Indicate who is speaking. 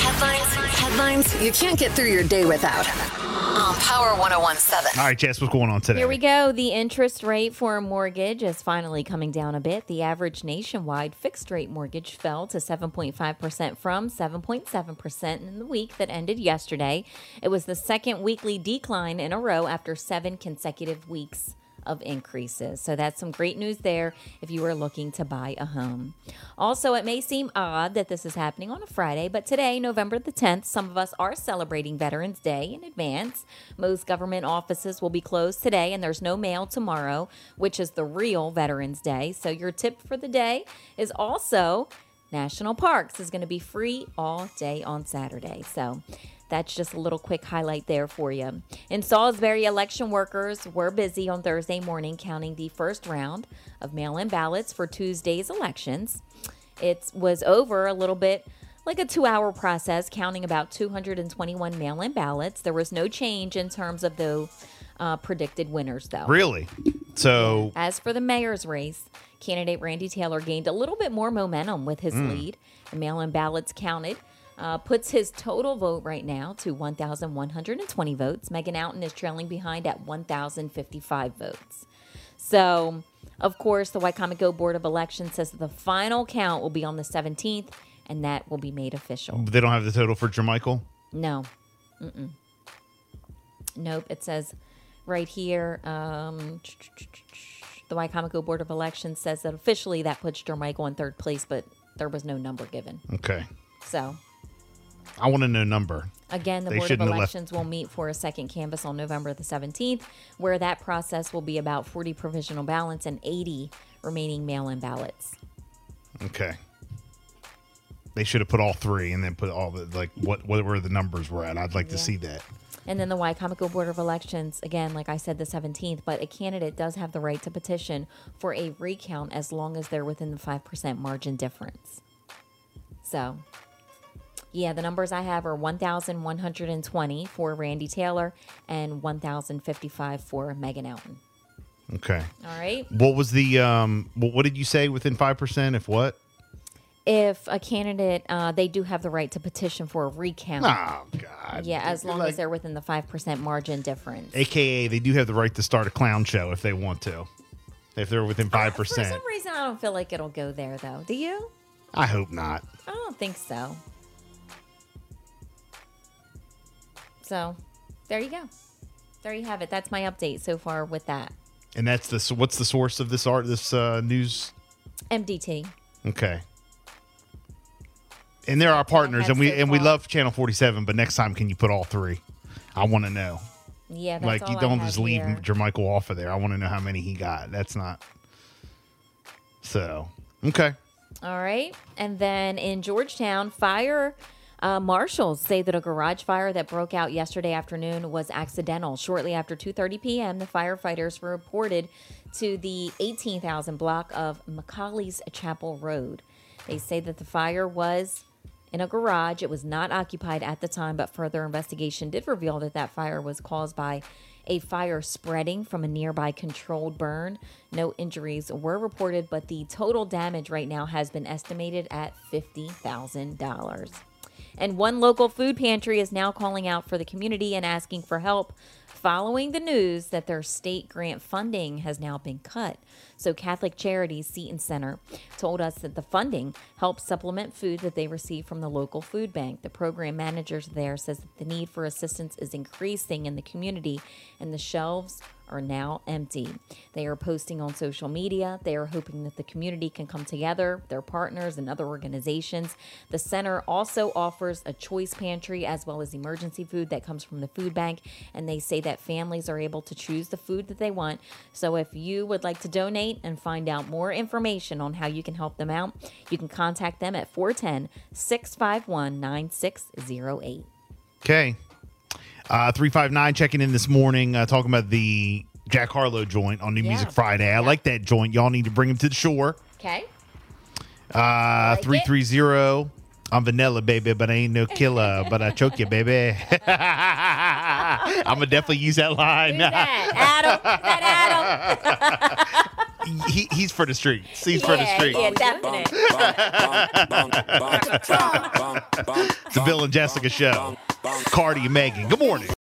Speaker 1: Headlines, headlines you can't get through your day without. On Power 1017.
Speaker 2: All right, Jess, what's going on today?
Speaker 3: Here we go. The interest rate for a mortgage is finally coming down a bit. The average nationwide fixed rate mortgage fell to 7.5% from 7.7% in the week that ended yesterday. It was the second weekly decline in a row after seven consecutive weeks of increases. So that's some great news there if you are looking to buy a home. Also, it may seem odd that this is happening on a Friday, but today, November the 10th, some of us are celebrating Veterans Day in advance. Most government offices will be closed today, and there's no mail tomorrow, which is the real Veterans Day. So your tip for the day is also National Parks is going to be free all day on Saturday. So that's just a little quick highlight there for you. In Salisbury, election workers were busy on Thursday morning counting the first round of mail in ballots for Tuesday's elections. It was over a little bit like a two hour process, counting about 221 mail in ballots. There was no change in terms of the uh, predicted winners, though.
Speaker 2: Really? So,
Speaker 3: As for the mayor's race, candidate Randy Taylor gained a little bit more momentum with his lead. The mail in ballots counted. Uh, puts his total vote right now to 1,120 votes. Megan Outten is trailing behind at 1,055 votes. So, of course, the Wicomico Board of Elections says that the final count will be on the 17th, and that will be made official.
Speaker 2: they don't have the total for Jermichael?
Speaker 3: No. Mm-mm. Nope. It says right here, um, the Wicomico Board of Elections says that officially that puts Jermichael in third place, but there was no number given.
Speaker 2: Okay.
Speaker 3: So,
Speaker 2: I want to know number.
Speaker 3: again, the
Speaker 2: They
Speaker 3: Board of Elections will meet for a second canvass on November the 17th, where that process will be about 40 provisional ballots and 80 remaining mail in ballots.
Speaker 2: Okay. They should have put all three and then put all the like what what were the numbers were at. I'd like to see that.
Speaker 3: And then the Wicomico Board of Elections, again, like I said, the 17th, but a candidate does have the right to petition for a recount as long as they're within the 5% margin difference. So, yeah, the numbers I have are 1,120 for Randy Taylor and 1,055 for Megan Elton.
Speaker 2: Okay.
Speaker 3: All right.
Speaker 2: What was the um what, did you say within 5% if what?
Speaker 3: If a candidate, uh, they do have the right to petition for a recount.
Speaker 2: Oh god.
Speaker 3: Yeah, as long
Speaker 2: Like-
Speaker 3: as they're within the 5% margin difference.
Speaker 2: AKA they do have the right to start a clown show if they want to. If they're within 5%.
Speaker 3: For some reason, I don't feel like it'll go there, though. Do you?
Speaker 2: I hope not.
Speaker 3: I don't think so. So, there you go. There you have it. That's my update so far with that.
Speaker 2: And that's the so what's the source of this art this uh news?
Speaker 3: MDT.
Speaker 2: Okay. And they're our partners and we
Speaker 3: so
Speaker 2: and we love Channel 47, but next time can you put all three? I want to know.
Speaker 3: Yeah, that's
Speaker 2: like you don't just leave
Speaker 3: here.
Speaker 2: Jermichael off of there. I want to know how many he got. That's not. So, okay.
Speaker 3: All right. And then in Georgetown, fire uh, marshals say that a garage fire that broke out yesterday afternoon was accidental. Shortly after 2:30 p.m., the firefighters were reported to the 18,000 block of Macaulay's Chapel Road. They say that the fire was in a garage. It was not occupied at the time, but further investigation did reveal that that fire was caused by a fire spreading from a nearby controlled burn. No injuries were reported, but the total damage right now has been estimated at $50,000. And one local food pantry is now calling out for the community and asking for help following the news that their state grant funding has now been cut. So, Catholic Charities Seton Center told us that the funding helps supplement food that they receive from the local food bank. The program managers there says that the need for assistance is increasing in the community and the shelves are now empty. They are posting on social media. They are hoping that the community can come together, their partners, and other organizations. The center also offers a choice pantry as well as emergency food that comes from the food bank. And they say that families are able to choose the food that they want. So if you would like to donate and find out more information on how you can help them out, you can contact them at 410 651 9608.
Speaker 2: Okay. Uh, 359 checking in this morning, uh, talking about the Jack Harlow joint on New
Speaker 3: Yeah.
Speaker 2: Music Friday. I
Speaker 3: Yeah.
Speaker 2: like that joint. Y'all need to bring him to the shore.
Speaker 3: Okay.
Speaker 2: Uh,
Speaker 3: like it.
Speaker 2: 330. I'm vanilla, baby, but I ain't no killer, but I choke you, baby. I'm going to definitely use that line.
Speaker 3: That? Adam? That Adam?
Speaker 2: he, he's for the streets. He's for the
Speaker 3: yeah,
Speaker 2: streets.
Speaker 3: yeah, definite.
Speaker 2: The Bill and Jessica show. Cardi and Megan. Good morning.